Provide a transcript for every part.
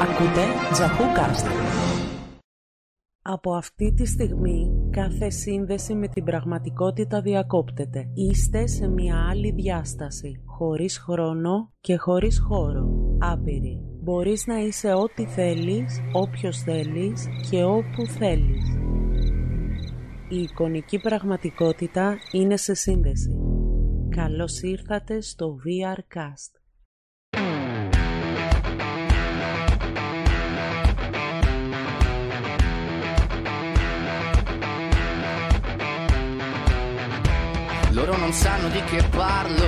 Ακούτε Τζαχούκαστ. Από αυτή τη στιγμή κάθε σύνδεση με την πραγματικότητα διακόπτεται. Είστε σε μια άλλη διάσταση, χωρίς χρόνο και χωρίς χώρο. Άπειρη. Μπορείς να είσαι ό,τι θέλεις, όποιος θέλεις και όπου θέλεις. Η εικονική πραγματικότητα είναι σε σύνδεση. Καλώς ήρθατε στο VRCast. Loro non sanno di che parlo,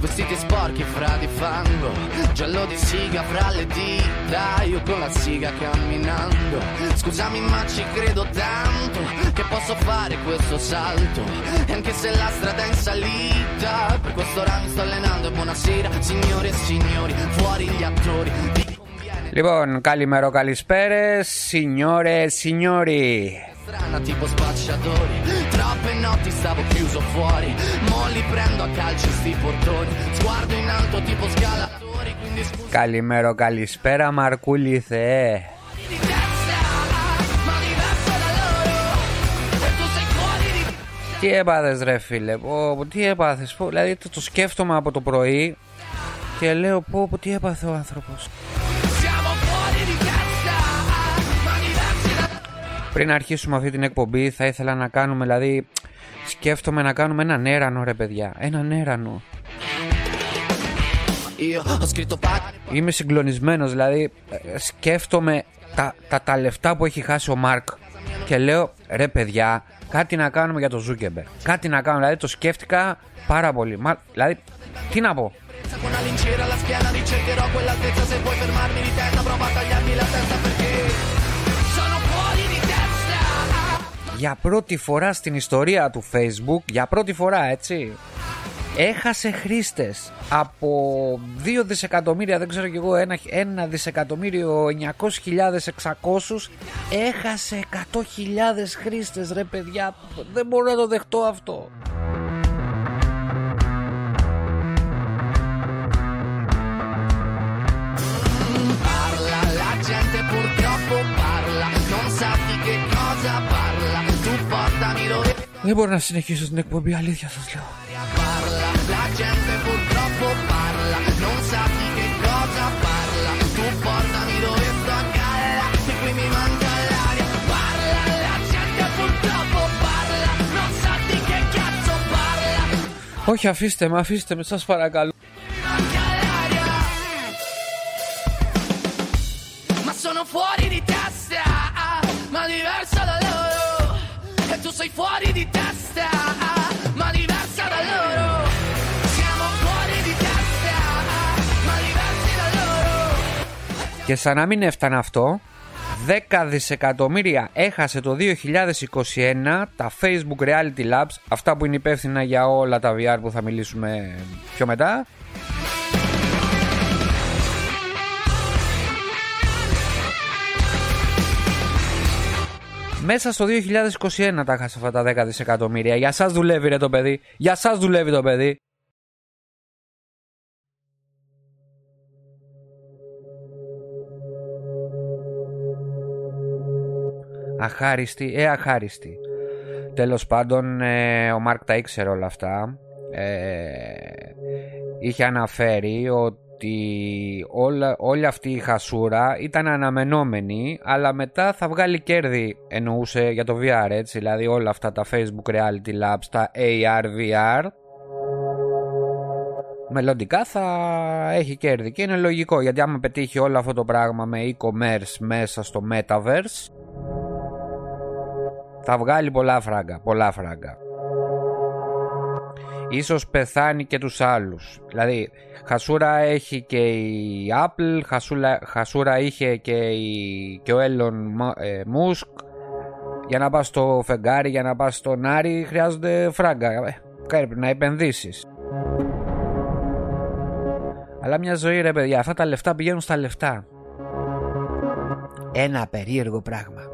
vestiti sporchi fra di fango, giallo di siga fra le dita, io con la siga camminando. Scusami ma ci credo tanto che posso fare questo salto, e anche se la strada è in salita, per questo ora mi sto allenando e buonasera signore e signori, fuori gli attori. Vi conviene Λοιπόν, καλημέρα, καλησπέρες, signore, signori. Strana tipo spacciatori Troppe notti stavo chiuso fuori Mo li prendo a calci sti portoni Sguardo in alto tipo scalatori Quindi scusa Καλημέρα, καλησπέρα, Μαρκούλη Θεέ. di testa Ma diverso da loro E tu sei fuori di Τι έπαθες ρε φίλε, πω, πω, τι έπαθες, πω, δηλαδή το, το σκέφτομαι από το πρωί και λέω πω, πω τι έπαθε ο άνθρωπος. Πριν αρχίσουμε αυτή την εκπομπή θα ήθελα να κάνουμε, δηλαδή σκέφτομαι να κάνουμε έναν έρανο ρε παιδιά, έναν έρανο. Io ho scritto pagine Είμαι συγκλονισμένος, δηλαδή ε, σκέφτομαι τα, τα, τα λεφτά που έχει χάσει ο Μάρκ και λέω ρε παιδιά κάτι να κάνουμε για το Ζούκερμπεργκ. Κάτι να κάνουμε, δηλαδή το σκέφτηκα πάρα πολύ. Μα, δηλαδή, τι να πω. Con una lincera alla schiena ricercherò quell'altezza Se vuoi fermarmi di testa prova a tagliarmi la testa perché Για πρώτη φορά στην ιστορία του Facebook, για πρώτη φορά έτσι, έχασε χρήστες από 2 δισεκατομμύρια, δεν ξέρω κι εγώ, 1, δισεκατομμύριο 900.600 έχασε 100.000 χρήστες ρε παιδιά, δεν μπορώ να το δεχτώ αυτό. Δεν μπορώ να συνεχίσω την εκπομπή, αλήθεια σας λέω. parla, la gente purtroppo parla, non sa fuori di testa, ma diversa da loro. Siamo fuori di testa, ma diversi da loro. Και σαν να μην έφτανε αυτό, 10 δισεκατομμύρια έχασε το 2021 τα Facebook Reality Labs, αυτά που είναι υπεύθυνα για όλα τα VR που θα μιλήσουμε πιο μετά. Μέσα στο 2021 τα έχασε αυτά τα 10 δισεκατομμύρια. Για σας δουλεύει ρε το παιδί. Για σας δουλεύει το παιδί. Αχάριστη, ε αχάριστη. Τέλος πάντων, ε, ο Μάρκ τα ήξερε όλα αυτά. Ε, είχε αναφέρει ότι όλα, όλη αυτή η χασούρα ήταν αναμενόμενη, αλλά μετά θα βγάλει κέρδη, εννοούσε για το VR, έτσι, δηλαδή όλα αυτά τα Facebook Reality Labs, τα AR, VR, μελλοντικά θα έχει κέρδη και είναι λογικό γιατί άμα πετύχει όλο αυτό το πράγμα με e-commerce μέσα στο metaverse θα βγάλει πολλά φράγκα, πολλά φράγκα. Ίσως πεθάνει και τους άλλους. Δηλαδή, χασούρα έχει και η Apple, χασούρα, χασούρα είχε και, η, και ο Elon Musk. Για να πας στο φεγγάρι, για να πας στον Άρη, χρειάζονται φράγκα. Ε, Πρέπει να επενδύσεις. Αλλά μια ζωή ρε παιδιά, αυτά τα λεφτά πηγαίνουν στα λεφτά. Ένα περίεργο πράγμα.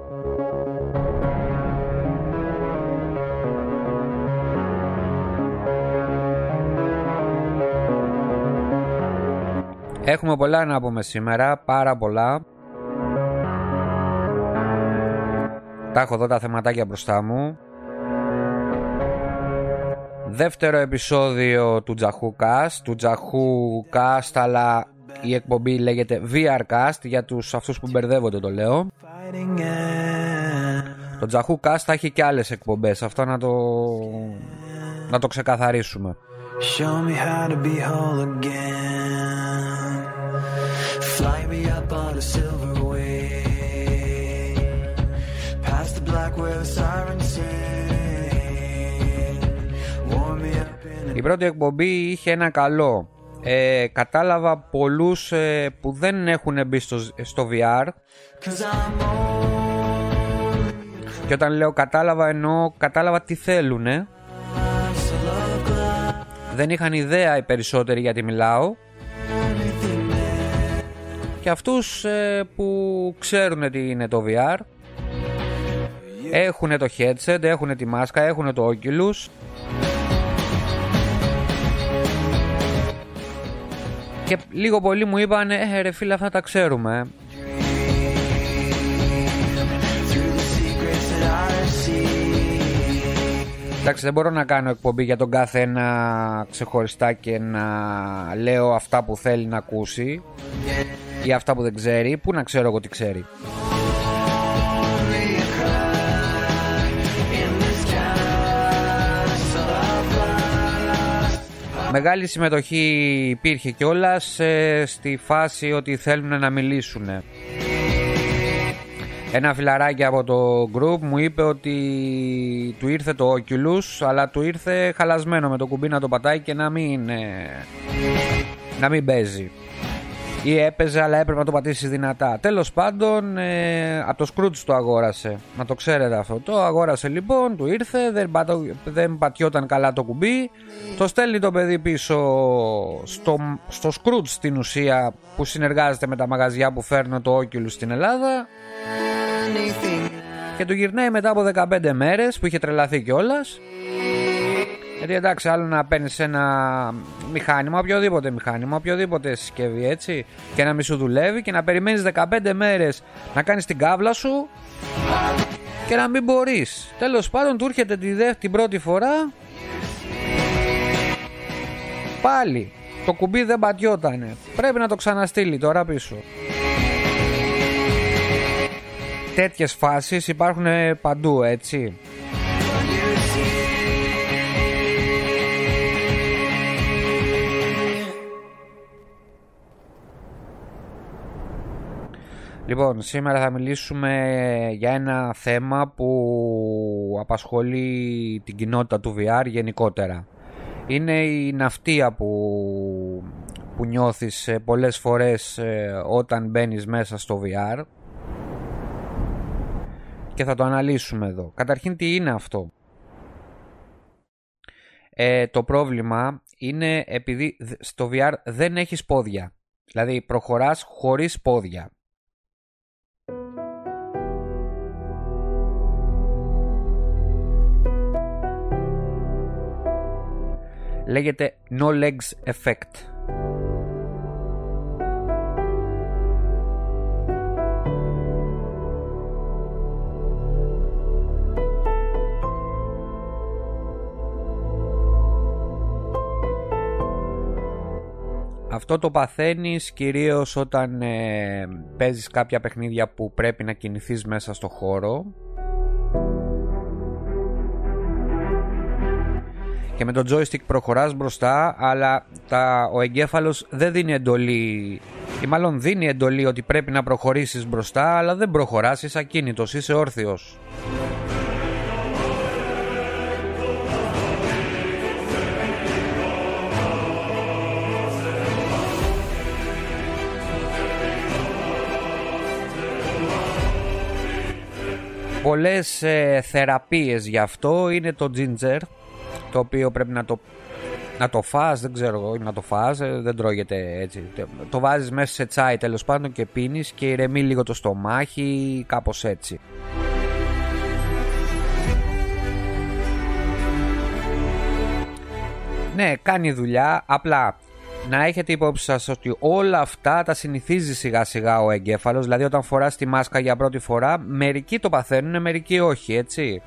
Έχουμε πολλά να πούμε σήμερα, πάρα πολλά. Τα έχω εδώ τα θεματάκια μπροστά μου. Δεύτερο επεισόδιο του Τζαχού Cast, του Τζαχού Cast, αλλά η εκπομπή λέγεται VR Cast. για τους αυτούς που μπερδεύονται το λέω. Το Τζαχού Cast θα έχει και άλλες εκπομπές, αυτό να το, να το ξεκαθαρίσουμε. Fly me up on a silver way. Past the black where the sirens sing. Warm me up in Η πρώτη εκπομπή είχε ένα καλό. Ε, κατάλαβα πολλούς ε, που δεν έχουν μπει στο, στο VR και όταν λέω κατάλαβα εννοώ κατάλαβα τι θέλουνε δεν είχαν ιδέα οι περισσότεροι γιατί μιλάω και αυτούς ε, που ξέρουν τι είναι το VR έχουν το headset, έχουν τη μάσκα, έχουν το Oculus. Και λίγο πολύ μου είπαν ε ρε φίλε αυτά τα ξέρουμε Εντάξει, δεν μπορώ να κάνω εκπομπή για τον κάθε ένα ξεχωριστά και να λέω αυτά που θέλει να ακούσει ή αυτά που δεν ξέρει. Πού να ξέρω εγώ τι ξέρει. Μεγάλη συμμετοχή υπήρχε κιόλας ε, στη φάση ότι θέλουν να μιλήσουν. Ένα φιλαράκι από το group μου είπε ότι του ήρθε το Oculus αλλά του ήρθε χαλασμένο με το κουμπί να το πατάει και να μην, ε, να μην παίζει. Ή έπαιζε αλλά έπρεπε να το πατήσει δυνατά. Τέλος πάντων ε, από το Scrooge το αγόρασε. Να το ξέρετε αυτό. Το αγόρασε λοιπόν, του ήρθε, δεν, πατώ, δεν πατιόταν καλά το κουμπί. Το στέλνει το παιδί πίσω στο, στο Scrooge στην ουσία που συνεργάζεται με τα μαγαζιά που φέρνουν το Oculus στην Ελλάδα. Και του γυρνάει μετά από 15 μέρες που είχε τρελαθεί κιόλας. Γιατί εντάξει, άλλο να παίρνεις ένα μηχάνημα, οποιοδήποτε μηχάνημα, οποιοδήποτε συσκευή έτσι, και να μην σου δουλεύει και να περιμένεις 15 μέρες να κάνεις την κάβλα σου και να μην μπορείς. Τέλος πάντων, του έρχεται τη την πρώτη φορά. Πάλι το κουμπί δεν πατιότανε. Πρέπει να το ξαναστείλει τώρα πίσω τέτοιες φάσεις υπάρχουν παντού έτσι Λοιπόν, σήμερα θα μιλήσουμε για ένα θέμα που απασχολεί την κοινότητα του VR γενικότερα. Είναι η ναυτία που, που νιώθεις πολλές φορές ε, όταν μπαίνεις μέσα στο VR και θα το αναλύσουμε εδώ. Καταρχήν τι είναι αυτό; Ε, το πρόβλημα είναι επειδή στο VR δεν έχεις πόδια. Δηλαδή προχωράς χωρίς πόδια. Λέγεται no legs effect. Αυτό το παθαίνεις κυρίως όταν ε, παίζεις κάποια παιχνίδια που πρέπει να κινηθείς μέσα στο χώρο και με το joystick προχωράς μπροστά αλλά τα, ο εγκέφαλος δεν δίνει εντολή ή μάλλον δίνει εντολή ότι πρέπει να προχωρήσεις μπροστά αλλά δεν προχωράς, είσαι ακίνητος, είσαι όρθιος. πολλές ε, θεραπείες γι' αυτό είναι το ginger το οποίο πρέπει να το να το φας, δεν ξέρω εγώ, να το φας, ε, δεν τρώγεται έτσι. Το βάζεις μέσα σε τσάι τέλος πάντων και πίνεις και ηρεμεί λίγο το στομάχι, κάπως έτσι. Ναι, κάνει δουλειά, απλά να έχετε υπόψη σας ότι όλα αυτά τα συνηθίζει σιγά σιγά ο εγκέφαλος δηλαδή όταν φοράς τη μάσκα για πρώτη φορά μερικοί το παθαίνουν μερικοί όχι έτσι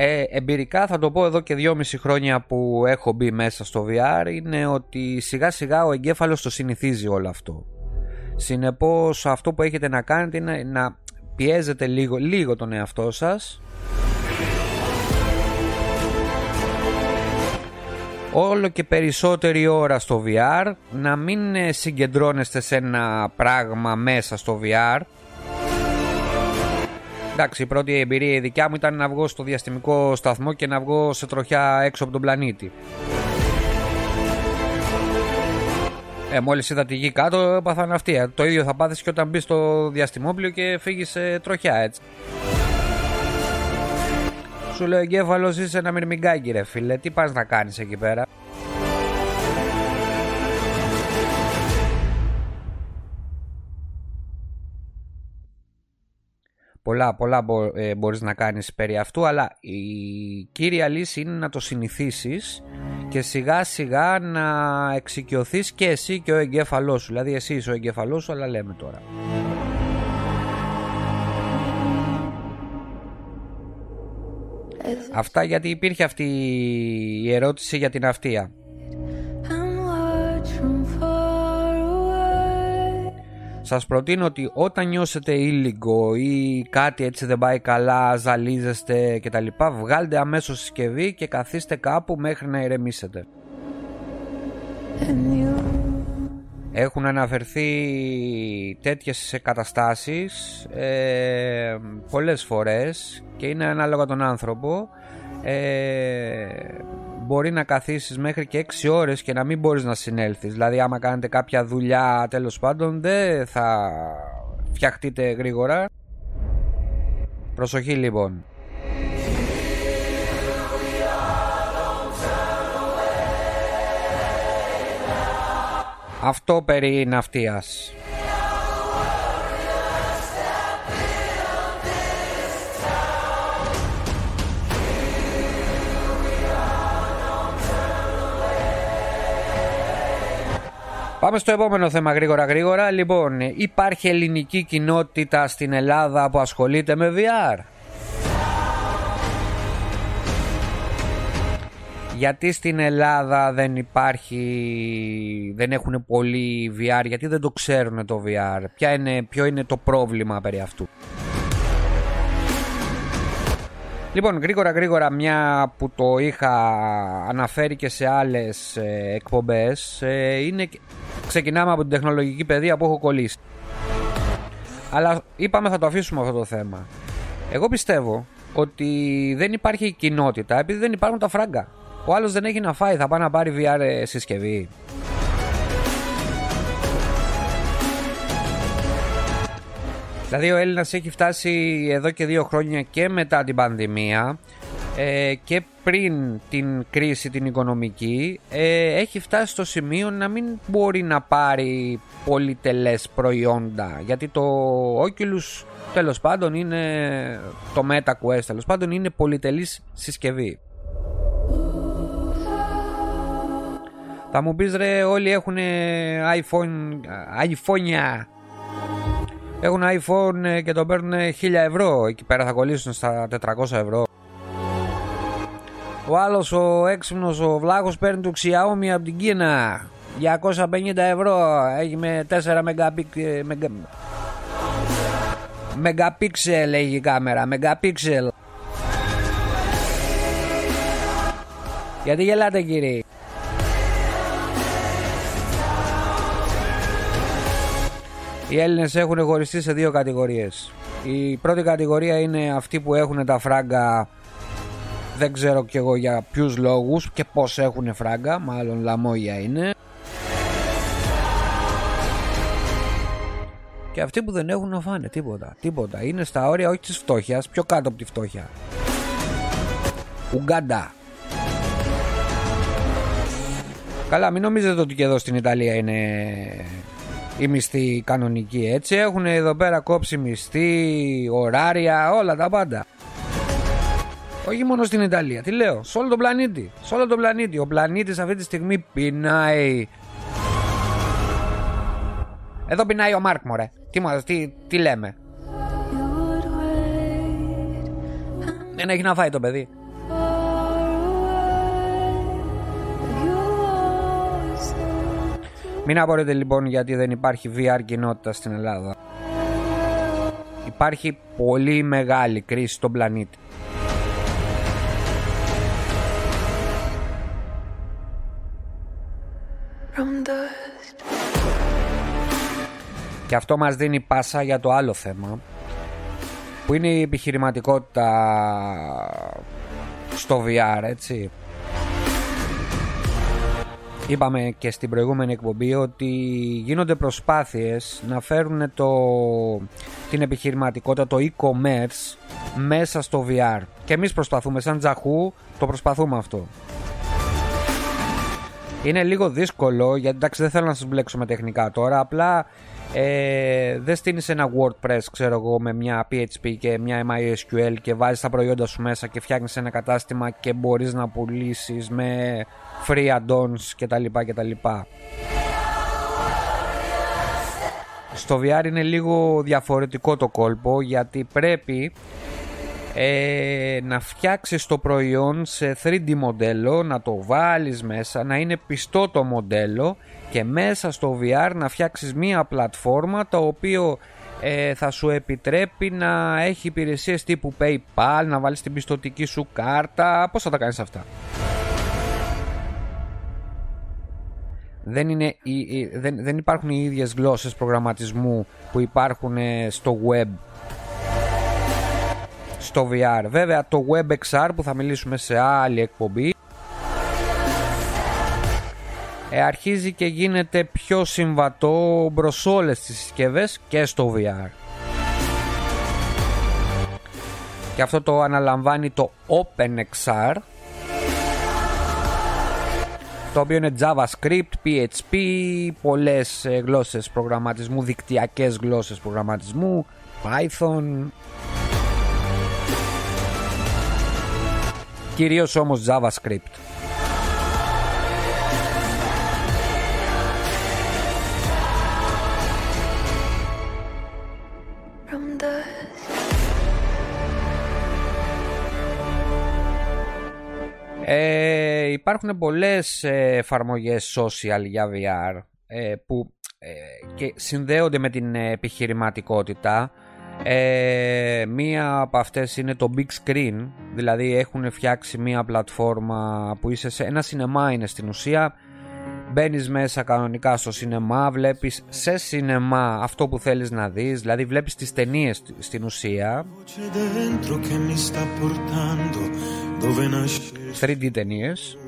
Ε, εμπειρικά θα το πω εδώ και δυόμιση χρόνια που έχω μπει μέσα στο VR είναι ότι σιγά σιγά ο εγκέφαλος το συνηθίζει όλο αυτό. Συνεπώς αυτό που έχετε να κάνετε είναι να πιέζετε λίγο, λίγο τον εαυτό σας όλο και περισσότερη ώρα στο VR να μην συγκεντρώνεστε σε ένα πράγμα μέσα στο VR Εντάξει, η πρώτη εμπειρία η δικιά μου ήταν να βγω στο διαστημικό σταθμό και να βγω σε τροχιά έξω από τον πλανήτη. Ε, μόλις είδα τη γη κάτω, έπαθα ναυτία. Το ίδιο θα πάθεις και όταν μπεις στο διαστημόπλιο και φύγεις σε τροχιά, έτσι. Σου λέει ο εγκέφαλος είσαι ένα μυρμηγκάκι, ρε φίλε. Τι πας να κάνεις εκεί πέρα; Πολλά, πολλά μπο, ε, μπορείς να κάνεις περί αυτού αλλά η κύρια λύση είναι να το συνηθίσεις και σιγά σιγά να εξοικειωθείς και εσύ και ο εγκέφαλός σου. Δηλαδή εσύ είσαι ο εγκέφαλός σου αλλά λέμε τώρα. Αυτά γιατί υπήρχε αυτή η ερώτηση για την αυτία Σας προτείνω ότι όταν νιώσετε ήλιγκο ή κάτι έτσι δεν πάει καλά, ζαλίζεστε κτλ. Βγάλτε αμέσως συσκευή και καθίστε κάπου μέχρι να ηρεμήσετε. Έχουν αναφερθεί τέτοιες καταστάσεις ε, πολλές φορές και είναι ανάλογα τον άνθρωπο. Ε, μπορεί να καθίσεις μέχρι και 6 ώρες και να μην μπορείς να συνέλθεις. Δηλαδή άμα κάνετε κάποια δουλειά τέλος πάντων δεν θα φτιαχτείτε γρήγορα. Προσοχή λοιπόν. Αυτό περί ναυτίας. Πάμε στο επόμενο θέμα γρήγορα γρήγορα. Λοιπόν, υπάρχει ελληνική κοινότητα στην Ελλάδα που ασχολείται με VR. Γιατί στην Ελλάδα δεν υπάρχει, δεν έχουν πολύ VR, γιατί δεν το ξέρουν το VR, Ποια είναι, ποιο είναι το πρόβλημα περί αυτού; Λοιπόν, γρήγορα γρήγορα μια που το είχα αναφέρει και σε άλλες ε, εκπομπές ε, είναι, ξεκινάμε από την τεχνολογική παιδεία που έχω κολλήσει. Αλλά είπαμε θα το αφήσουμε αυτό το θέμα. Εγώ πιστεύω ότι δεν υπάρχει κοινότητα επειδή δεν υπάρχουν τα φράγκα. Ο άλλος δεν έχει να φάει, θα πάει να πάρει VR ε, συσκευή. Δηλαδή ο Έλληνας έχει φτάσει εδώ και δύο χρόνια και μετά την πανδημία ε, και πριν την κρίση την οικονομική ε, έχει φτάσει στο σημείο να μην μπορεί να πάρει πολυτελές προϊόντα. Γιατί το Oculus τέλος πάντων είναι το MetaQuest τέλος πάντων είναι πολυτελής συσκευή. Θα μου πεις ρε όλοι έχουν iPhone, iPhone έχουν iPhone ε, και το παίρνουν 1000 ευρώ. Εκεί πέρα θα κολλήσουν στα 400 ευρώ. Ο άλλος ο έξυπνος ο βλάχος παίρνει το Xiaomi από την Κίνα. 250 ευρώ. Έχει με 4 μεγαπίξελ. Μεγα... Μεγαπίξελ έχει η κάμερα. Μεγαπίξελ. Γιατί γελάτε κύριε; Οι Έλληνες έχουν χωριστεί σε δύο κατηγορίες. Η πρώτη κατηγορία είναι αυτοί που έχουν τα φράγκα δεν ξέρω κι εγώ για ποιους λόγους και πώς έχουν φράγκα, μάλλον λαμόγια είναι. Και αυτοί που δεν έχουν να φάνε τίποτα, τίποτα. Είναι στα όρια όχι της φτώχειας, πιο κάτω από τη φτώχεια. Ουγκάντα. Καλά, μην νομίζετε ότι και εδώ στην Ιταλία είναι οι μισθοί κανονικοί έτσι. Έχουν εδώ πέρα κόψει μισθοί, ωράρια, όλα τα πάντα. Όχι μόνο στην Ιταλία, τι λέω, σε όλο τον πλανήτη. Σε όλο τον πλανήτη. Ο πλανήτης αυτή τη στιγμή πεινάει. Εδώ πεινάει ο Μάρκ, μωρέ. Τι, τι, τι λέμε. Δεν έχει να φάει το παιδί. Μην απορείτε λοιπόν γιατί δεν υπάρχει VR κοινότητα στην Ελλάδα. Υπάρχει πολύ μεγάλη κρίση στον πλανήτη. Και αυτό μας δίνει πάσα για το άλλο θέμα που είναι η επιχειρηματικότητα στο VR έτσι Είπαμε και στην προηγούμενη εκπομπή ότι γίνονται προσπάθειες να φέρουν το, την επιχειρηματικότητα, το e-commerce μέσα στο VR. Και εμείς προσπαθούμε, σαν τζαχού, το προσπαθούμε αυτό. Είναι λίγο δύσκολο, γιατί εντάξει δεν θέλω να σας μπλέξω με τεχνικά τώρα, απλά ε, δεν στείνεις ένα WordPress ξέρω εγώ με μια PHP και μια MySQL και βάζεις τα προϊόντα σου μέσα και φτιάχνεις ένα κατάστημα και μπορείς να πουλήσεις με free add-ons κτλ. κτλ. Στο VR είναι λίγο διαφορετικό το κόλπο γιατί πρέπει ε, να φτιάξεις το προϊόν σε 3D μοντέλο, να το βάλεις μέσα, να είναι πιστό το μοντέλο και μέσα στο VR να φτιάξεις μία πλατφόρμα το οποίο ε, θα σου επιτρέπει να έχει υπηρεσίες τύπου PayPal, να βάλεις την πιστοτική σου κάρτα, πώς θα τα κάνεις αυτά; δεν, είναι, δεν, δεν υπάρχουν οι ίδιες γλώσσες προγραμματισμού που υπάρχουν ε, στο web στο VR. Βέβαια το WebXR που θα μιλήσουμε σε άλλη εκπομπή ε, αρχίζει και γίνεται πιο συμβατό προς όλες τις συσκευές και στο VR. Και αυτό το αναλαμβάνει το OpenXR το οποίο είναι JavaScript, PHP, πολλές ε, γλώσσες προγραμματισμού, δικτυακές γλώσσες προγραμματισμού, Python. Κυρίως όμως JavaScript. Ε, υπάρχουν πολλές ε, εφαρμογές social για VR ε, που ε, και συνδέονται με την επιχειρηματικότητα. Ε, μία από αυτές είναι το Big Screen, δηλαδή έχουν φτιάξει μία πλατφόρμα που είσαι σε ένα σινεμά είναι στην ουσία Μπαίνεις μέσα κανονικά στο σινεμά, βλέπεις σε σινεμά αυτό που θέλεις να δεις, δηλαδή βλέπεις τις ταινίες στην ουσία. 3D ταινίες.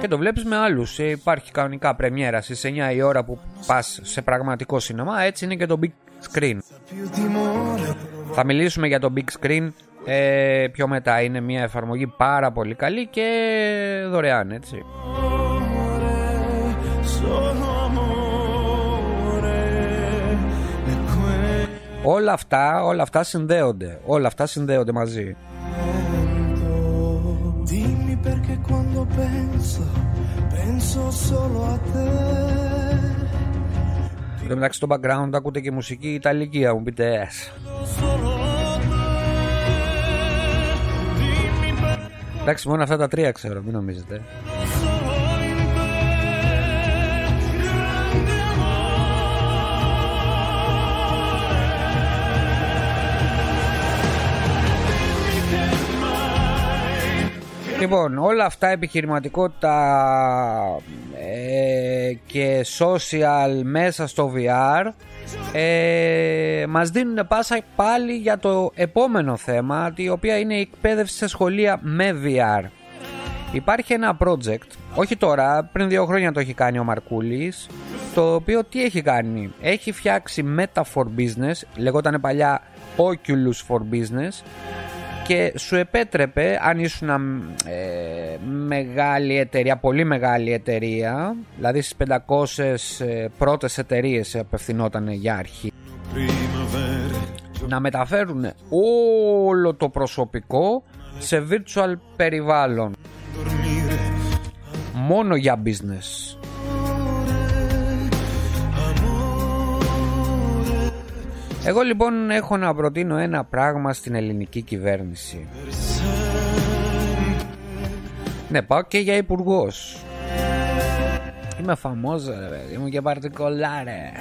Και το βλέπεις με άλλους. Ε, υπάρχει κανονικά πρεμιέρα στις 9 η ώρα που πας σε πραγματικό σινεμά, έτσι είναι και το big screen. Θα μιλήσουμε για το big screen ε, πιο μετά. Είναι μια εφαρμογή πάρα πολύ καλή και δωρεάν, έτσι. Όλα αυτά, όλα αυτά συνδέονται. Όλα αυτά συνδέονται μαζί. Εν μεταξύ στο background ακούτε και μουσική Ιταλική, μου πείτε Εντάξει, μόνο αυτά τα τρία ξέρω, μην νομίζετε. Λοιπόν, όλα αυτά επιχειρηματικότητα ε, και social μέσα στο VR ε, μας δίνουν πάσα πάλι για το επόμενο θέμα η οποία είναι η εκπαίδευση σε σχολεία με VR. Υπάρχει ένα project, όχι τώρα, πριν δύο χρόνια το έχει κάνει ο Μαρκούλης, το οποίο τι έχει κάνει, έχει φτιάξει Meta for Business, λεγόταν παλιά Oculus for Business και σου επέτρεπε αν ήσουν ε, μεγάλη εταιρεία, πολύ μεγάλη εταιρεία δηλαδή στις 500 ε, πρώτες εταιρείες απευθυνόταν για αρχή να μεταφέρουν όλο το προσωπικό σε virtual περιβάλλον. Μόνο για business Εγώ λοιπόν έχω να προτείνω ένα πράγμα στην ελληνική κυβέρνηση. Ναι, πάω και για υπουργός. Είμαι φαμόζο, ρε παιδί μου και παρτικολάρε.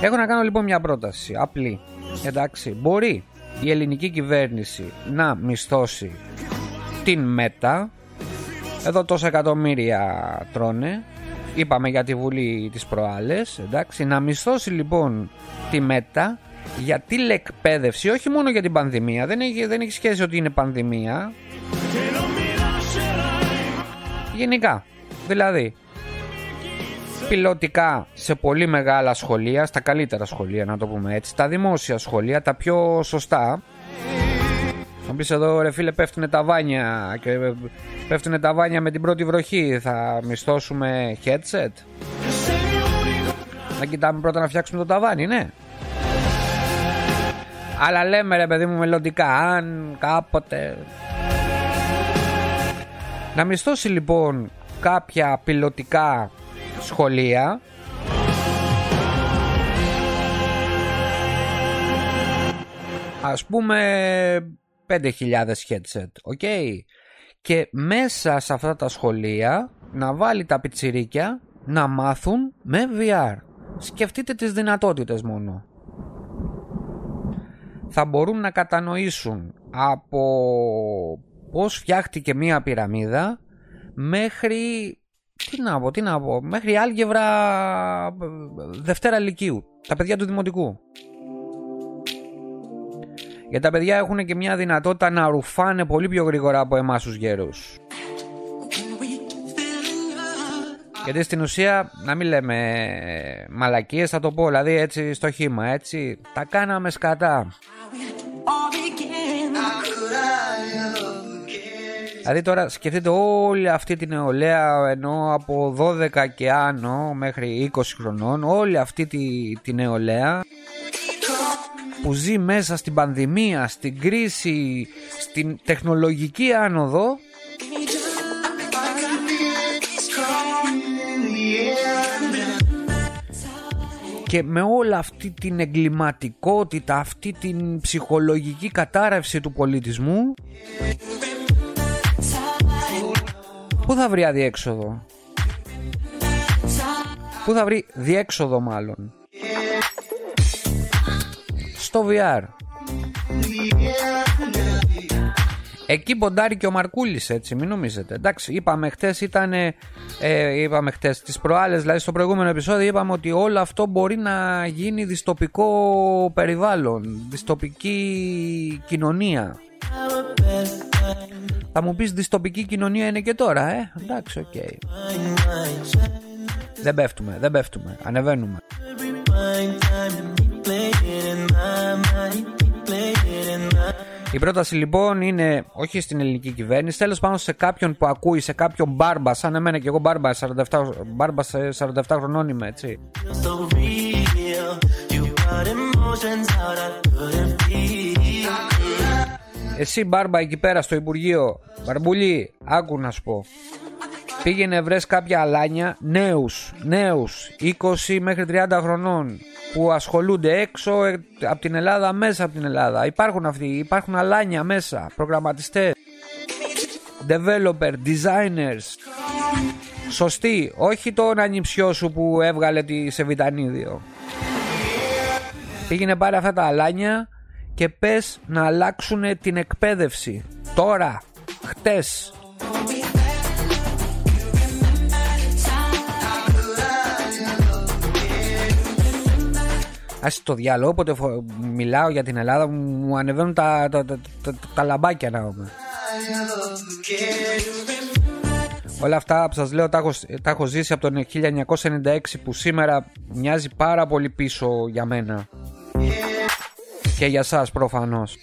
Έχω να κάνω λοιπόν μια πρόταση, απλή. Εντάξει, μπορεί η ελληνική κυβέρνηση να μισθώσει την ΜΕΤΑ εδώ τόσα εκατομμύρια τρώνε Είπαμε για τη Βουλή της προάλλες εντάξει, Να μισθώσει λοιπόν τη ΜΕΤΑ για τηλεκπαίδευση όχι μόνο για την πανδημία. Δεν έχει, δεν έχει σχέση ότι είναι πανδημία. Γενικά δηλαδή πιλωτικά σε πολύ μεγάλα σχολεία στα καλύτερα σχολεία να το πούμε έτσι τα δημόσια σχολεία τα πιο σωστά θα πεις εδώ ρε φίλε πέφτουνε τα βάνια και πέφτουνε τα βάνια με την πρώτη βροχή. Θα μισθώσουμε headset; Να κοιτάμε πρώτα να φτιάξουμε το ταβάνι, ναι. Αλλά λέμε ρε παιδί μου μελλοντικά αν κάποτε Να μισθώσει λοιπόν κάποια πιλωτικά σχολεία Ας πούμε 5.000 headset, OK; Και μέσα σε αυτά τα σχολεία να βάλει τα πιτσιρίκια να μάθουν με VR. Σκεφτείτε τις δυνατότητες μόνο. Θα μπορούν να κατανοήσουν από πώς φτιάχτηκε μία πυραμίδα μέχρι τι να πω, τι να πω, μέχρι άλγευρα Δευτέρα Λυκείου, τα παιδιά του Δημοτικού. Γιατί τα παιδιά έχουν και μια δυνατότητα να ρουφάνε πολύ πιο γρήγορα από εμάς τους γέρους. Γιατί στην ουσία, να μην λέμε μαλακίες, θα το πω, δηλαδή έτσι στο χήμα, έτσι, τα κάναμε σκατά. Δηλαδή τώρα σκεφτείτε όλη αυτή την νεολαία ενώ από 12 και άνω μέχρι 20 χρονών όλη αυτή τη, τη νεολαία που ζει μέσα στην πανδημία, στην κρίση, στην τεχνολογική άνοδο. Και με όλα αυτή την εγκληματικότητα, αυτή την ψυχολογική κατάρρευση του πολιτισμού Πού θα βρει αδιέξοδο; Πού θα βρει διέξοδο μάλλον; Στο VR. Εκεί ποντάρει και ο Μαρκούλης, έτσι, μην νομίζετε. Εντάξει, είπαμε χτες, ήταν. Ε, είπαμε χτες, τις προάλλες, δηλαδή στο προηγούμενο επεισόδιο, είπαμε ότι όλο αυτό μπορεί να γίνει διστοπικό περιβάλλον, διστοπική κοινωνία. Θα μου πεις διστοπική κοινωνία είναι και τώρα, ε; Εντάξει, οκ. Okay. Δεν πέφτουμε, δεν πέφτουμε. Ανεβαίνουμε. Η πρόταση λοιπόν είναι όχι στην ελληνική κυβέρνηση, τέλος πάνω σε κάποιον που ακούει, σε κάποιον μπάρμπα, σαν εμένα και εγώ μπάρμπα, 47, μπάρμπα 47 χρονών είμαι, έτσι. Εσύ μπάρμπα εκεί πέρα στο Υπουργείο, μπαρμπουλί, άκου να σου πω. Πήγαινε βρες κάποια αλάνια νέους, νέους, 20 μέχρι 30 χρονών που ασχολούνται έξω ε, από την Ελλάδα, μέσα από την Ελλάδα. Υπάρχουν αυτοί, υπάρχουν αλάνια μέσα, προγραμματιστές, developer, designers. Σωστή, όχι τον ανιψιό σου που έβγαλε τη Σεβιτανίδιο. Πήγαινε πάρε αυτά τα αλάνια και πες να αλλάξουν την εκπαίδευση. Τώρα, χτες, Άσε το διάλογο, όποτε μιλάω για την Ελλάδα μου ανεβαίνουν τα, τα, τα, τα, τα λαμπάκια να πούμε. Όλα αυτά που σας λέω τα έχω, τα έχω ζήσει από το 1996 που σήμερα μοιάζει πάρα πολύ πίσω για μένα. Και για σας προφανώς.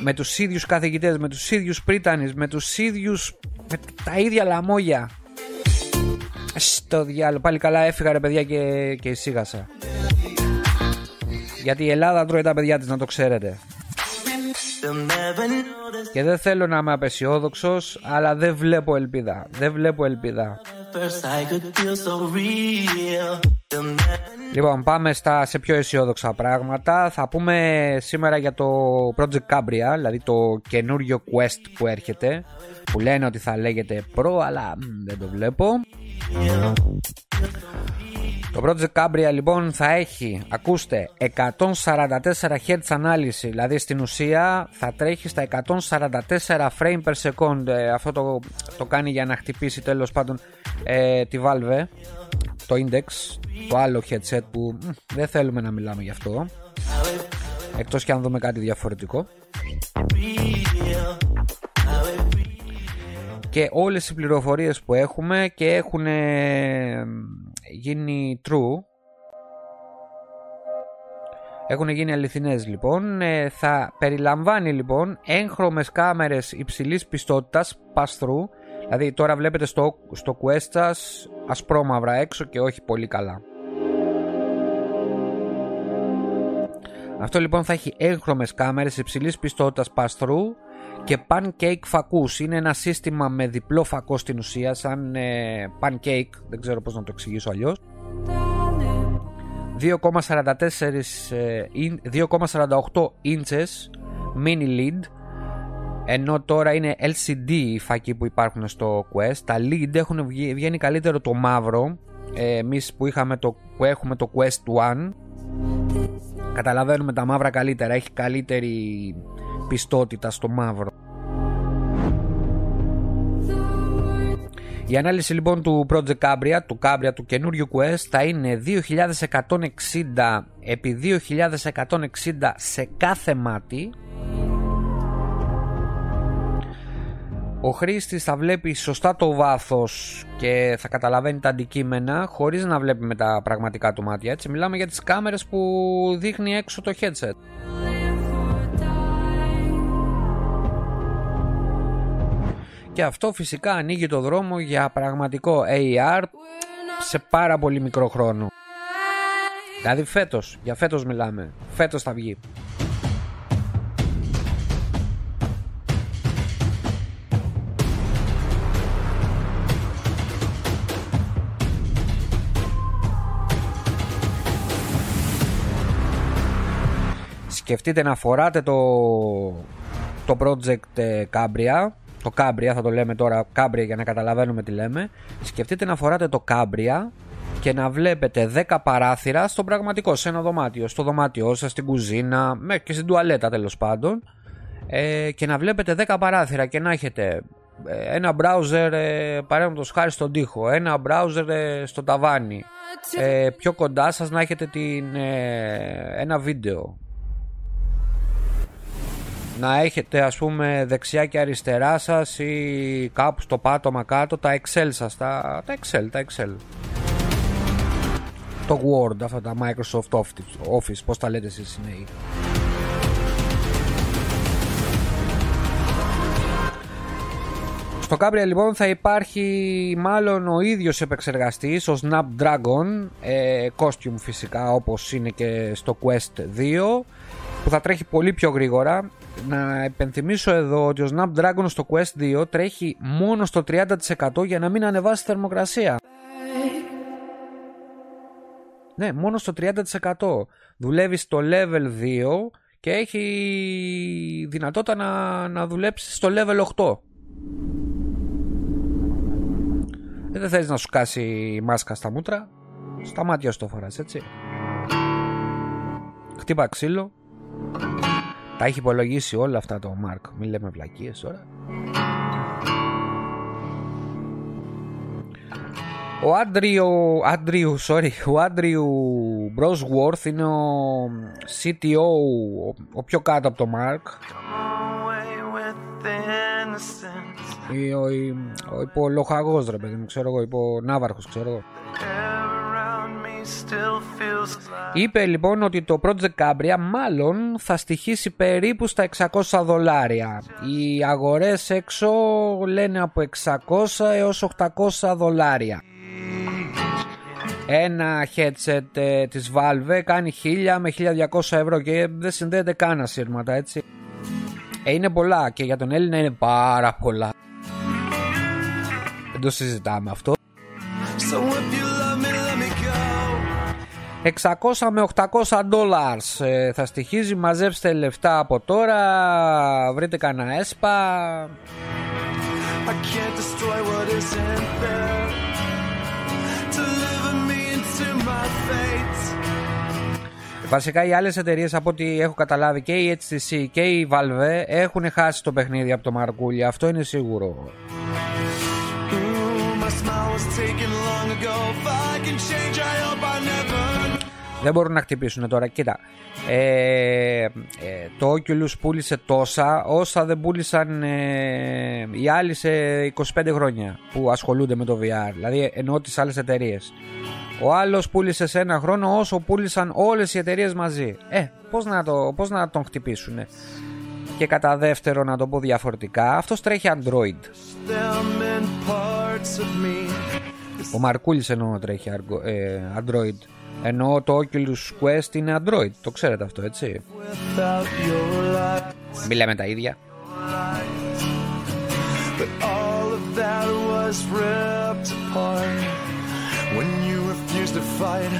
Με τους ίδιους καθηγητές, με τους ίδιους πρίτανες, με τους ίδιους... με τα ίδια λαμόγια. Στο διάλογο, πάλι καλά έφυγα ρε παιδιά και, και εισήγασα. Γιατί η Ελλάδα τρώει τα παιδιά της να το ξέρετε. Και δεν θέλω να είμαι απεσιόδοξος Αλλά δεν βλέπω ελπίδα Δεν βλέπω ελπίδα Λοιπόν πάμε στα, σε πιο αισιόδοξα πράγματα Θα πούμε σήμερα για το Project Cambria Δηλαδή το καινούριο quest που έρχεται Που λένε ότι θα λέγεται Pro Αλλά δεν το βλέπω το Project Cambria λοιπόν θα έχει, ακούστε, 144 Hz ανάλυση, δηλαδή στην ουσία θα τρέχει στα 144 frame per second. Ε, αυτό το, το κάνει για να χτυπήσει τέλος πάντων ε, τη Valve, το Index, το άλλο headset που δεν θέλουμε να μιλάμε γι' αυτό. Εκτός και αν δούμε κάτι διαφορετικό και όλες οι πληροφορίες που έχουμε και έχουν γίνει true. Έχουν γίνει αληθινές λοιπόν. Ε, θα περιλαμβάνει λοιπόν έγχρωμες κάμερες υψηλής πιστότητας pass-through δηλαδή τώρα βλέπετε στο, στο Quest σας ασπρόμαυρα έξω και όχι πολύ καλά. Αυτό λοιπόν θα έχει έγχρωμες κάμερες υψηλής πιστότητας pass-through και pancake φακούς. Είναι ένα σύστημα με διπλό φακό στην ουσία, σαν ε, pancake, δεν ξέρω πώς να το εξηγήσω αλλιώς. 2,44 2,48 inches mini LED ενώ τώρα είναι LCD οι φακοί που υπάρχουν στο Quest. Τα LED έχουν βγαίνει καλύτερο το μαύρο ε, εμείς που, είχαμε το, που έχουμε το Quest 1 καταλαβαίνουμε τα μαύρα καλύτερα. Έχει καλύτερη πιστότητα στο μαύρο. Η ανάλυση λοιπόν του Project Cambria, του Cambria του καινούριου Quest θα είναι 2160 επί 2160 σε κάθε μάτι. Ο χρήστης θα βλέπει σωστά το βάθος και θα καταλαβαίνει τα αντικείμενα χωρίς να βλέπει με τα πραγματικά του μάτια έτσι. Μιλάμε για τις κάμερες που δείχνει έξω το headset και αυτό φυσικά ανοίγει το δρόμο για πραγματικό AR σε πάρα πολύ μικρό χρόνο. Δηλαδή φέτος, για φέτος μιλάμε, φέτος θα βγει. Σκεφτείτε να φοράτε το, το project ε, Cambria το κάμπρια, θα το λέμε τώρα κάμπρια για να καταλαβαίνουμε τι λέμε. Σκεφτείτε να φοράτε το κάμπρια και να βλέπετε 10 παράθυρα στον πραγματικό, σε ένα δωμάτιο. Στο δωμάτιό σας, στην κουζίνα, μέχρι και στην τουαλέτα τέλος πάντων. Ε, και να βλέπετε 10 παράθυρα και να έχετε ε, ένα browser ε, παραδείγματο χάρη στον τοίχο, ένα browser ε, στο ταβάνι. Ε, πιο κοντά σας να έχετε την, ε, ένα βίντεο να έχετε ας πούμε δεξιά και αριστερά σας ή κάπου στο πάτωμα κάτω τα Excel σας, τα, τα Excel, τα Excel. Το Word, αυτά τα Microsoft Office, πώς τα λέτε εσείς νέοι. Στο Cabria λοιπόν θα υπάρχει μάλλον ο ίδιος επεξεργαστής, ο Snapdragon, ε, costume φυσικά όπως είναι και στο Quest 2, που θα τρέχει πολύ πιο γρήγορα να υπενθυμίσω εδώ ότι ο Snapdragon στο Quest 2 τρέχει μόνο στο 30% για να μην ανεβάσει θερμοκρασία. Ναι, μόνο στο 30%. Δουλεύει στο level 2 και έχει δυνατότητα να, να δουλέψει στο level 8. Ε, δεν θέλεις να σου κάσει μάσκα στα μούτρα, στα μάτια σου το φοράς, έτσι. Χτύπα ξύλο. Τα έχει υπολογίσει όλα αυτά το Μάρκ. Μην λέμε βλακίες τώρα. Ο Άντριου, Άντριου, sorry, ο Άντριου Μπροσουόρθ είναι ο CTO, ο, ο πιο κάτω από το Μάρκ. ή ο, ο υπολοχαγός ρε παιδί μου, ξέρω εγώ, υπονάβαρχος, ξέρω εγώ. Είπε λοιπόν ότι το Project Cambria μάλλον θα στοιχήσει περίπου στα 600 δολάρια. Οι αγορές έξω λένε από 600 έως 800 δολάρια. Ένα headset ε, της Valve κάνει 1000 με 1200 ευρώ και δεν συνδέεται καν ασύρματα έτσι. Ε, είναι πολλά και για τον Έλληνα είναι πάρα πολλά. Δεν το συζητάμε αυτό. 600 με 800 dollars. Ε, θα στοιχίζει μαζέψτε λεφτά από τώρα. Βρείτε κανένα έσπα. Βασικά οι άλλες εταιρείες από ό,τι έχω καταλάβει και η HTC και η Valve έχουν χάσει το παιχνίδι από το Μαρκούλι. Αυτό είναι σίγουρο δεν μπορούν να χτυπήσουν τώρα. Κοίτα, ε, ε, το Oculus πούλησε τόσα όσα δεν πούλησαν ε, οι άλλοι σε 25 χρόνια που ασχολούνται με το VR. Δηλαδή εννοώ τις άλλες εταιρείες. Ο άλλος πούλησε σε ένα χρόνο όσο πούλησαν όλες οι εταιρείες μαζί. Ε, πώς να, το, πώς να τον χτυπήσουν. Και κατά δεύτερο να το πω διαφορετικά, αυτός τρέχει Android. Ο Μαρκούλης εννοώ τρέχει ε, Android. Ενώ το Oculus Quest είναι Android. Το ξέρετε αυτό, έτσι; Μιλάμε τα ίδια. When you refuse to fight,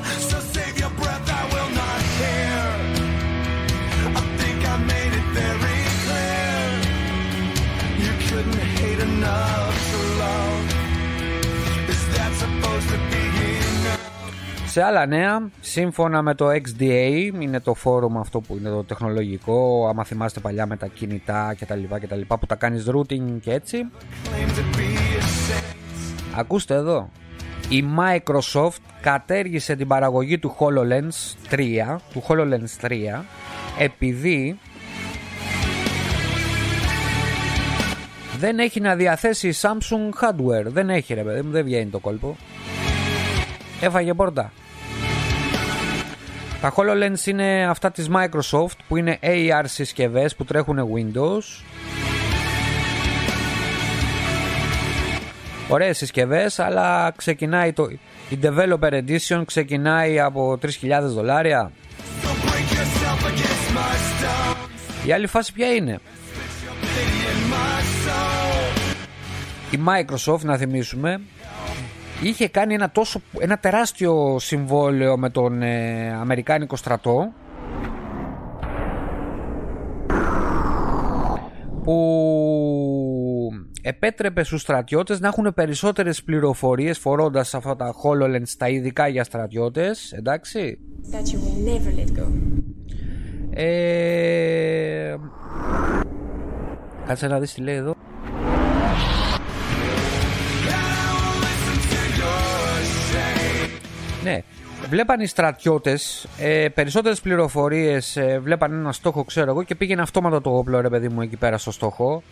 Σε άλλα νέα, σύμφωνα με το XDA, είναι το φόρουμ αυτό που είναι το τεχνολογικό, άμα θυμάστε παλιά με τα κινητά και τα λοιπά και τα λοιπά που τα κάνεις routing και έτσι. Ακούστε εδώ, η Microsoft κατέργησε την παραγωγή του HoloLens 3, του HoloLens 3, επειδή δεν έχει να διαθέσει Samsung hardware. Δεν έχει ρε παιδί μου, δεν βγαίνει το κόλπο. Έφαγε πόρτα. Τα HoloLens είναι αυτά της Microsoft που είναι AR συσκευές που τρέχουν Windows. Ωραίες συσκευές αλλά ξεκινάει το... Η Developer Edition ξεκινάει από 3.000 δολάρια. Η άλλη φάση ποια είναι; Η Microsoft να θυμίσουμε είχε κάνει ένα, τόσο, ένα τεράστιο συμβόλαιο με τον ε, Αμερικάνικο στρατό που επέτρεπε στους στρατιώτες να έχουν περισσότερες πληροφορίες φορώντας αυτά τα HoloLens τα ειδικά για στρατιώτες εντάξει That you will never let go. Ε... Κάτσε να δεις τι λέει εδώ Ναι, βλέπαν οι στρατιώτες ε, περισσότερες πληροφορίες, ε, βλέπαν ένα στόχο, ξέρω εγώ, και πήγαινε αυτόματα το όπλο, ρε παιδί μου, εκεί πέρα στο στόχο.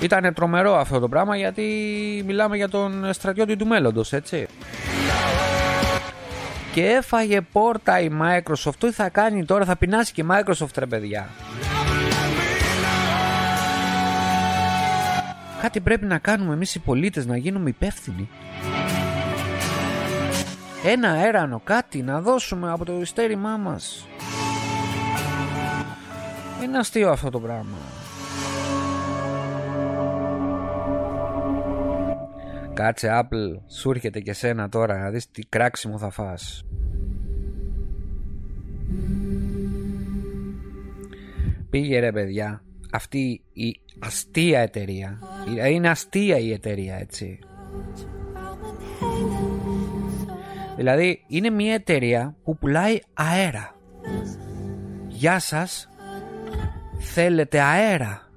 Ήταν τρομερό αυτό το πράγμα γιατί μιλάμε για τον στρατιώτη του μέλλοντος, έτσι. Και έφαγε πόρτα η Microsoft. Τι θα κάνει τώρα, θα πεινάσει και η Microsoft, ρε παιδιά. Κάτι πρέπει να κάνουμε εμείς οι πολίτες να γίνουμε υπεύθυνοι ένα αέρανο κάτι να δώσουμε από το ιστέρημά μας. Είναι αστείο αυτό το πράγμα. Κάτσε Apple σου έρχεται και σένα τώρα να δεις τι κράξιμο θα φας. Πήγε ρε παιδιά αυτή η αστεία εταιρεία. Είναι αστεία η εταιρεία έτσι Δηλαδή είναι μια εταιρεία που πουλάει αέρα. Γεια σας, θέλετε αέρα;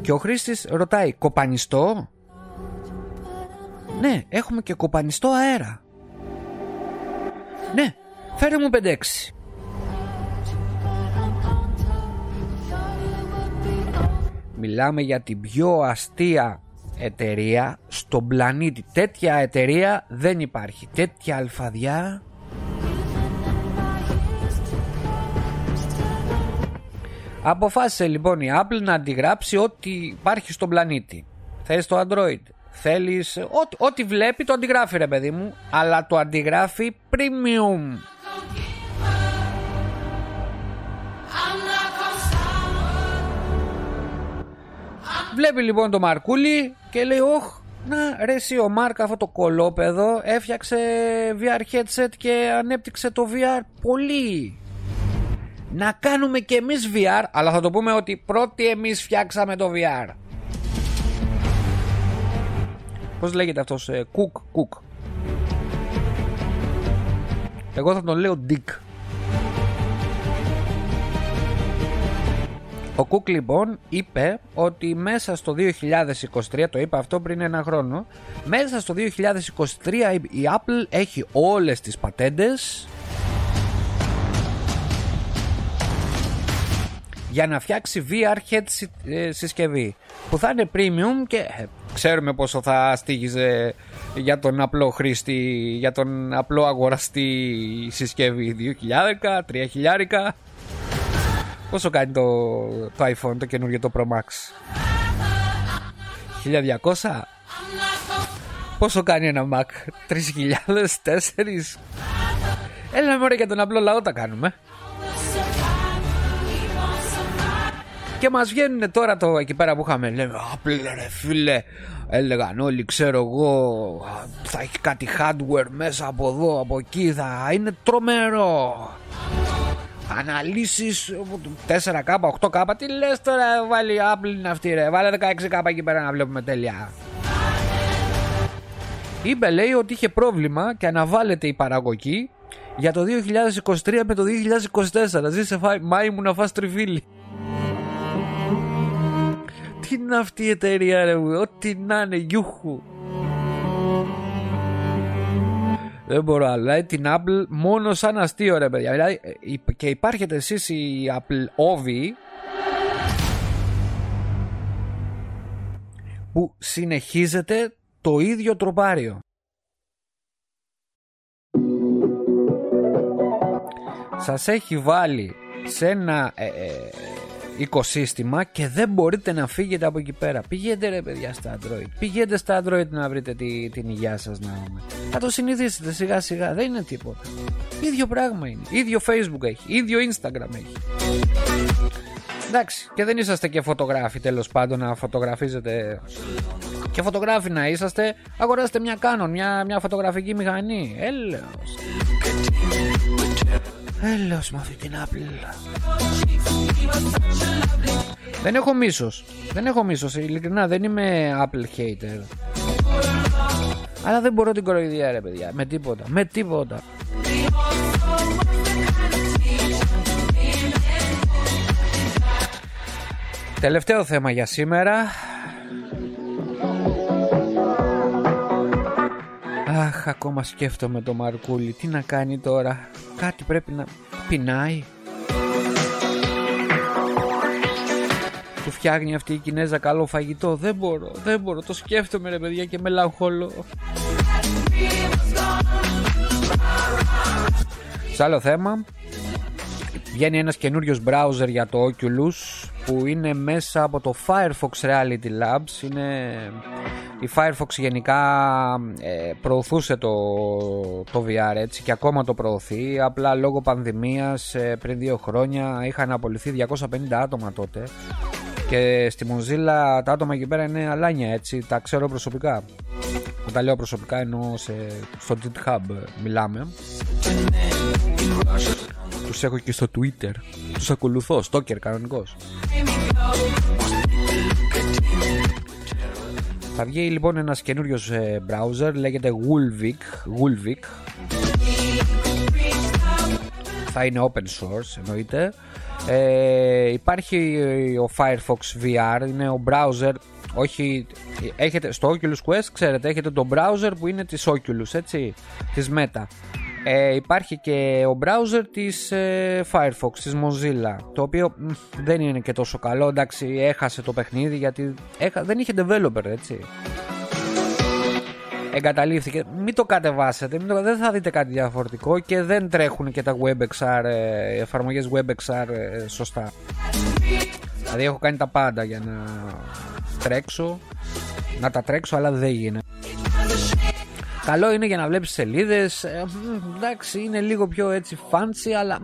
Και ο Χρήστης ρωτάει, κοπανιστό; Ναι, έχουμε και κοπανιστό αέρα. Ναι, φέρε μου 5-6. Μιλάμε για την πιο αστεία εταιρεία στον πλανήτη. Τέτοια εταιρεία δεν υπάρχει. Τέτοια αλφαδιά Αποφάσισε λοιπόν η Apple να αντιγράψει ό,τι υπάρχει στον πλανήτη. Θες το Android. Θέλεις... Ό,τι, ό,τι βλέπει το αντιγράφει ρε παιδί μου. Αλλά το αντιγράφει premium. Βλέπει λοιπόν το Μαρκούλι και λέει «Ωχ, να ρε εσύ ο Μάρκ αυτό το κολόπεδο έφτιαξε VR headset και ανέπτυξε το VR πολύ. Να κάνουμε και εμείς VR αλλά θα το πούμε ότι πρώτοι εμείς φτιάξαμε το VR Πώς λέγεται αυτός ε, Κουκ Κουκ Εγώ θα τον λέω Dick Ο Κουκ λοιπόν είπε ότι μέσα στο 2023, το είπε αυτό πριν ένα χρόνο, μέσα στο 2023 η Apple έχει όλες τις πατέντες για να φτιάξει VR head ε, συσκευή που θα είναι premium και ε, ξέρουμε πόσο θα στήγιζε για τον απλό χρήστη, για τον απλό αγοραστή συσκευή 2.000, 3.000 Πόσο κάνει το, το iPhone το καινούργιο το Pro Max; 1200 Πόσο κάνει ένα Mac; 3000, 4 Έλα μωρέ για τον απλό λαό τα κάνουμε. Και μας βγαίνουν τώρα το εκεί πέρα που είχαμε Λέμε Apple ρε φίλε Έλεγαν όλοι ξέρω εγώ Θα έχει κάτι hardware μέσα από εδώ Από εκεί θα είναι τρομερό Αναλύσεις 4K, 8K Τι λες τώρα βάλει Apple είναι αυτή ρε Βάλε 16K εκεί πέρα να βλέπουμε τέλεια Είπε λέει ότι είχε πρόβλημα και αναβάλλεται η παραγωγή για το 2023 με το 2024. Ζει σε Μάη μου να φας τριβίλι. Τι είναι αυτή η εταιρεία ρε Ό,τι να είναι γιούχου Δεν μπορώ αλλά την Apple μόνο σαν αστείο ρε παιδιά. Δηλαδή, ε, Και υπάρχετε εσείς η Apple Ovi Που συνεχίζετε το ίδιο τροπάριο. Σας έχει βάλει σε ένα ε, ε, οικοσύστημα και δεν μπορείτε να φύγετε από εκεί πέρα. Πηγαίνετε ρε παιδιά στα Android. Πηγαίνετε στα Android να βρείτε τη, την υγεία σας να Θα το συνηθίσετε σιγά σιγά. Δεν είναι τίποτα. ίδιο πράγμα είναι. ίδιο Facebook έχει. ίδιο Instagram έχει. Εντάξει, και δεν είσαστε και φωτογράφοι τέλος πάντων να φωτογραφίζετε. Και φωτογράφοι να είσαστε, αγοράστε μια Canon, μια, μια φωτογραφική μηχανή. Έλεος. Έλεος με αυτή την Apple. Δεν έχω μίσος. Δεν έχω μίσος. Ειλικρινά δεν είμαι Apple hater. Αλλά δεν μπορώ την κοροϊδία ρε παιδιά. Με τίποτα. Με τίποτα. Τελευταίο θέμα για σήμερα. Αχ, ακόμα σκέφτομαι το Μαρκούλι. Τι να κάνει τώρα; Κάτι πρέπει να πεινάει. Του φτιάχνει αυτή η Κινέζα καλό φαγητό. Δεν μπορώ, δεν μπορώ. Το σκέφτομαι ρε παιδιά και μελαγχολώ. Σε άλλο θέμα, βγαίνει ένας καινούριος browser για το Oculus που είναι μέσα από το Firefox Reality Labs. Είναι η Firefox γενικά ε, προωθούσε το, το VR έτσι και ακόμα το προωθεί. Απλά λόγω πανδημίας ε, πριν δύο χρόνια είχαν απολυθεί 250 άτομα τότε. Και στη Mozilla τα άτομα εκεί πέρα είναι αλάνια έτσι. Τα ξέρω προσωπικά. Όταν λέω προσωπικά εννοώ σε, στο GitHub μιλάμε. Τους έχω και στο Twitter. Τους ακολουθώ, stalker κανονικός θα βγει λοιπόν ένας καινούριος ε, browser λέγεται Wolvik, Wolvik. Θα είναι open source εννοείται ε, Υπάρχει ο Firefox VR Είναι ο browser όχι, έχετε, στο Oculus Quest ξέρετε έχετε το browser που είναι της Oculus έτσι, της Meta Ε, υπάρχει και ο browser της ε, Firefox, της Mozilla Το οποίο δεν είναι και τόσο καλό. Εντάξει έχασε το παιχνίδι γιατί δεν είχε developer έτσι. Εγκαταλείφθηκε. Μην το κατεβάσετε μην το... Δεν θα δείτε κάτι διαφορετικό Και δεν τρέχουν και τα WebXR ε, Εφαρμογές WebXR ε, σωστά. Δηλαδή έχω κάνει τα πάντα για να τρέξω Να τα τρέξω αλλά δεν γίνεται Καλό είναι για να βλέπεις σελίδες. Ε, Εντάξει είναι λίγο πιο έτσι fancy αλλά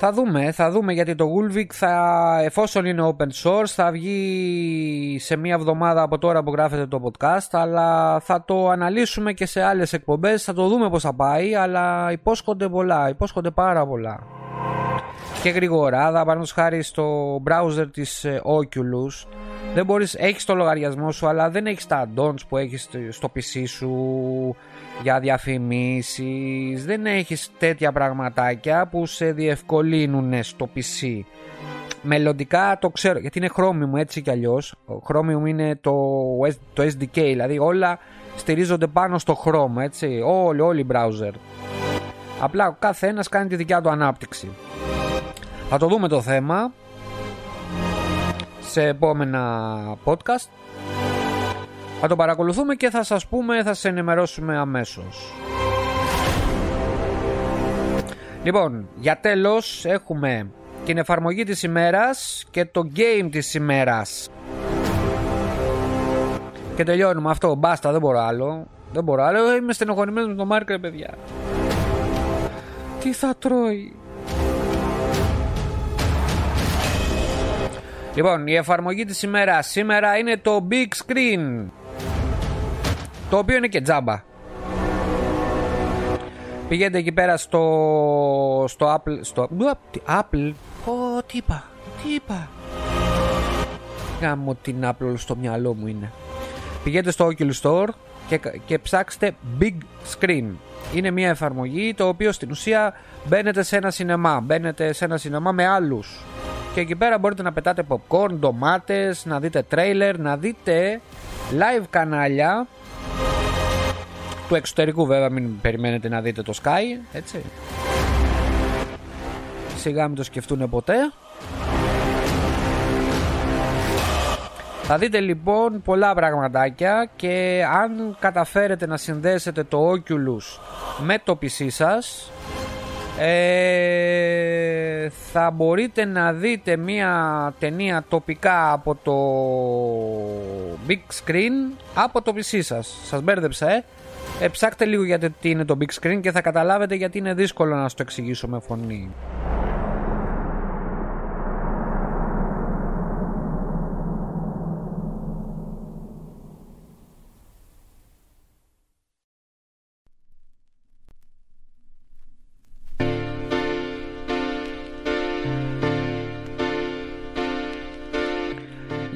Θα δούμε, θα δούμε γιατί το Gulvik θα, εφόσον είναι open source θα βγει σε μία εβδομάδα από τώρα που γράφεται το podcast αλλά θα το αναλύσουμε και σε άλλες εκπομπές, θα το δούμε πώς θα πάει αλλά υπόσχονται πολλά, υπόσχονται πάρα πολλά. Και γρήγορα, παραδείγματος χάρη στο browser της ε, Oculus δεν μπορείς, έχεις το λογαριασμό σου αλλά δεν έχεις τα add-ons που έχεις στο PC σου για διαφημίσεις. Δεν έχεις τέτοια πραγματάκια που σε διευκολύνουν στο PC μελλοντικά το ξέρω γιατί είναι Chromium έτσι κι αλλιώς. Chromium είναι το, το SDK δηλαδή όλα στηρίζονται πάνω στο Chrome έτσι. Όλοι, όλοι οι browser. Απλά ο κάθε ένας κάνει τη δικιά του ανάπτυξη. Θα το δούμε το θέμα σε επόμενα podcast θα το παρακολουθούμε και θα σας πούμε, θα σας ενημερώσουμε αμέσως. Λοιπόν, για τέλος έχουμε την εφαρμογή της ημέρας και το game της ημέρας. Και τελειώνουμε αυτό, μπάστα, δεν μπορώ άλλο. Δεν μπορώ άλλο, είμαι στενοχωρημένος με τον Μάρκ, παιδιά. Τι θα τρώει; Λοιπόν, η εφαρμογή της ημέρας σήμερα είναι το Big Screen. Το οποίο είναι και τζάμπα. Πηγαίνετε εκεί πέρα στο, στο Apple. Στο Apple. Ω, τι είπα. Τι είπα. Γάμω την Apple στο μυαλό μου είναι. Πηγαίνετε στο Oculus Store και, και ψάξτε Big Screen. Είναι μια εφαρμογή το οποίο στην ουσία μπαίνετε σε ένα σινεμά. Μπαίνετε σε ένα σινεμά με άλλους. Και εκεί πέρα μπορείτε να πετάτε popcorn, ντομάτες, να δείτε τρέιλερ, να δείτε live κανάλια του εξωτερικού βέβαια μην περιμένετε να δείτε το Sky έτσι. Σιγά μην το σκεφτούν ποτέ. Θα δείτε λοιπόν πολλά πραγματάκια και αν καταφέρετε να συνδέσετε το Oculus με το PC σας ε, θα μπορείτε να δείτε μια ταινία τοπικά από το big screen από το PC σας. Σας μπέρδεψα ε. ε ψάχτε λίγο γιατί τι είναι το big screen και θα καταλάβετε γιατί είναι δύσκολο να σας το εξηγήσω με φωνή.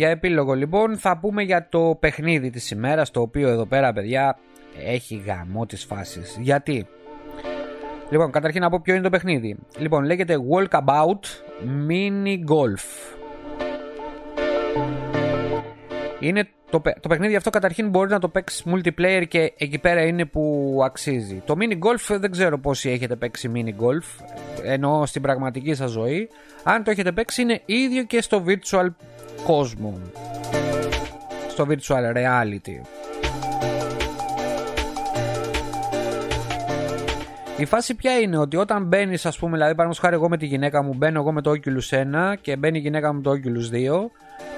Για επίλογο λοιπόν θα πούμε για το παιχνίδι της ημέρας το οποίο εδώ πέρα παιδιά έχει γαμό τις φάσεις. Γιατί; Λοιπόν, καταρχήν να πω ποιο είναι το παιχνίδι. Λοιπόν, λέγεται Walkabout Mini Golf. Είναι το, το παιχνίδι αυτό καταρχήν μπορεί να το παίξεις multiplayer και εκεί πέρα είναι που αξίζει. Το mini golf δεν ξέρω πόσοι έχετε παίξει mini golf, ενώ στην πραγματική σας ζωή. Αν το έχετε παίξει είναι ίδιο και στο virtual κόσμο στο virtual reality Η φάση ποια είναι ότι όταν μπαίνεις, ας πούμε, δηλαδή, παραδείγματος χάρη, εγώ με τη γυναίκα μου, μπαίνω εγώ με το Oculus 1 και μπαίνει η γυναίκα μου το Oculus 2,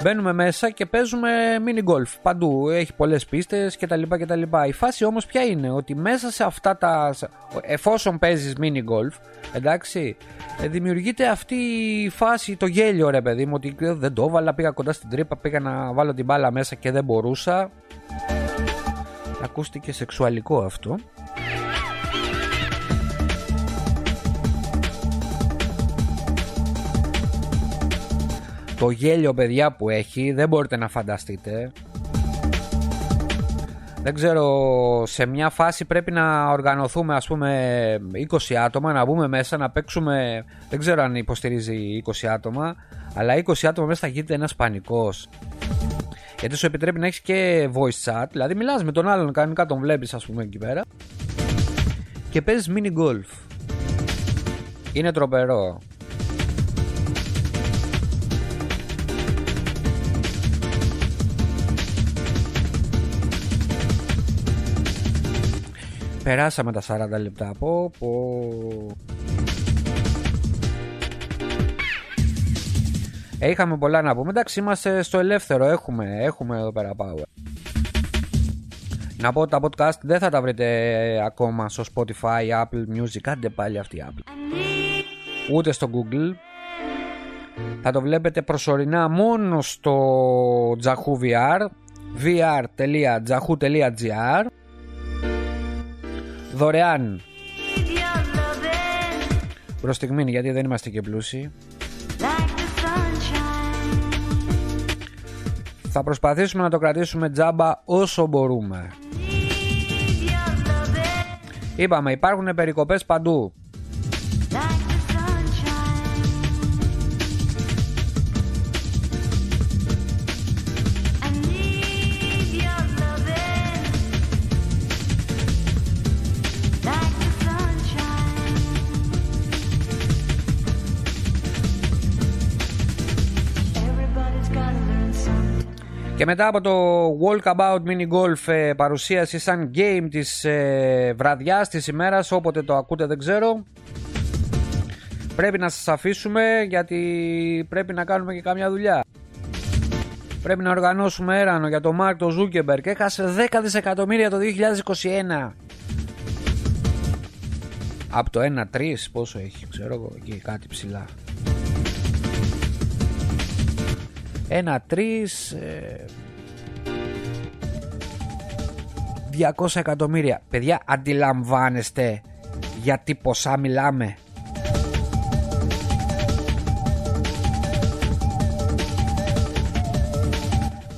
μπαίνουμε μέσα και παίζουμε mini golf παντού. Έχει πολλές πίστες κτλ, κτλ. Η φάση όμως ποια είναι, ότι μέσα σε αυτά τα. εφόσον παίζεις mini golf, εντάξει, ε, δημιουργείται αυτή η φάση, το γέλιο ρε παιδί μου, ότι δεν το έβαλα, πήγα κοντά στην τρύπα, πήγα να βάλω την μπάλα μέσα και δεν μπορούσα. Ακούστηκε σεξουαλικό αυτό. Το γέλιο παιδιά που έχει δεν μπορείτε να φανταστείτε δεν ξέρω, σε μια φάση πρέπει να οργανωθούμε ας πούμε 20 άτομα, να μπούμε μέσα, να παίξουμε, δεν ξέρω αν υποστηρίζει 20 άτομα, αλλά 20 άτομα μέσα θα γίνεται ένας πανικός. Γιατί σου επιτρέπει να έχεις και voice chat, δηλαδή μιλάς με τον άλλον, κανονικά τον βλέπεις ας πούμε εκεί πέρα και παίζεις mini golf. Είναι τροπερό. Περάσαμε τα 40 λεπτά από ε, Είχαμε πολλά να πούμε. Εντάξει, είμαστε στο ελεύθερο. Έχουμε, έχουμε εδώ πέρα power. Να πω τα podcast δεν θα τα βρείτε ακόμα στο Spotify, Apple Music. Κάντε πάλι αυτή η Apple. Ούτε στο Google. Θα το βλέπετε προσωρινά μόνο στο Jahoo VR vr.jahoo.gr δωρεάν. Προς στιγμή γιατί δεν είμαστε και πλούσιοι. Θα προσπαθήσουμε να το κρατήσουμε τζάμπα όσο μπορούμε. Είπαμε υπάρχουν περικοπές παντού Και μετά από το Walkabout Mini Golf ε, παρουσίαση σαν game της ε, βραδιάς της ημέρας όποτε το ακούτε δεν ξέρω. Πρέπει να σας αφήσουμε γιατί πρέπει να κάνουμε και καμιά δουλειά. Πρέπει να οργανώσουμε έρανο για το Μαρκ το Ζούκερμπεργκ έχασε 10 δισεκατομμύρια το 2021 από το 1-3 πόσο έχει ξέρω εγώ εκεί κάτι ψηλά ένα τρεις 200 εκατομμύρια. Παιδιά αντιλαμβάνεστε γιατί ποσά μιλάμε.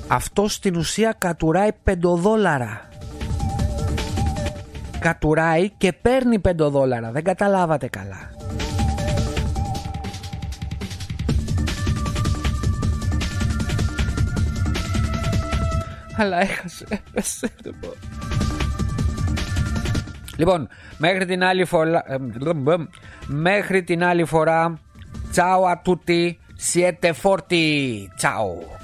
Αυτό στην ουσία κατουράει 5 δόλαρα κατουράει και παίρνει 5 δόλαρα δεν καταλάβατε καλά Αλλά έχασε. Έπεσε. Λοιπόν, μέχρι την άλλη φορά. Ε, μέχρι την άλλη φορά. Ciao a tutti. Siete forti. Ciao.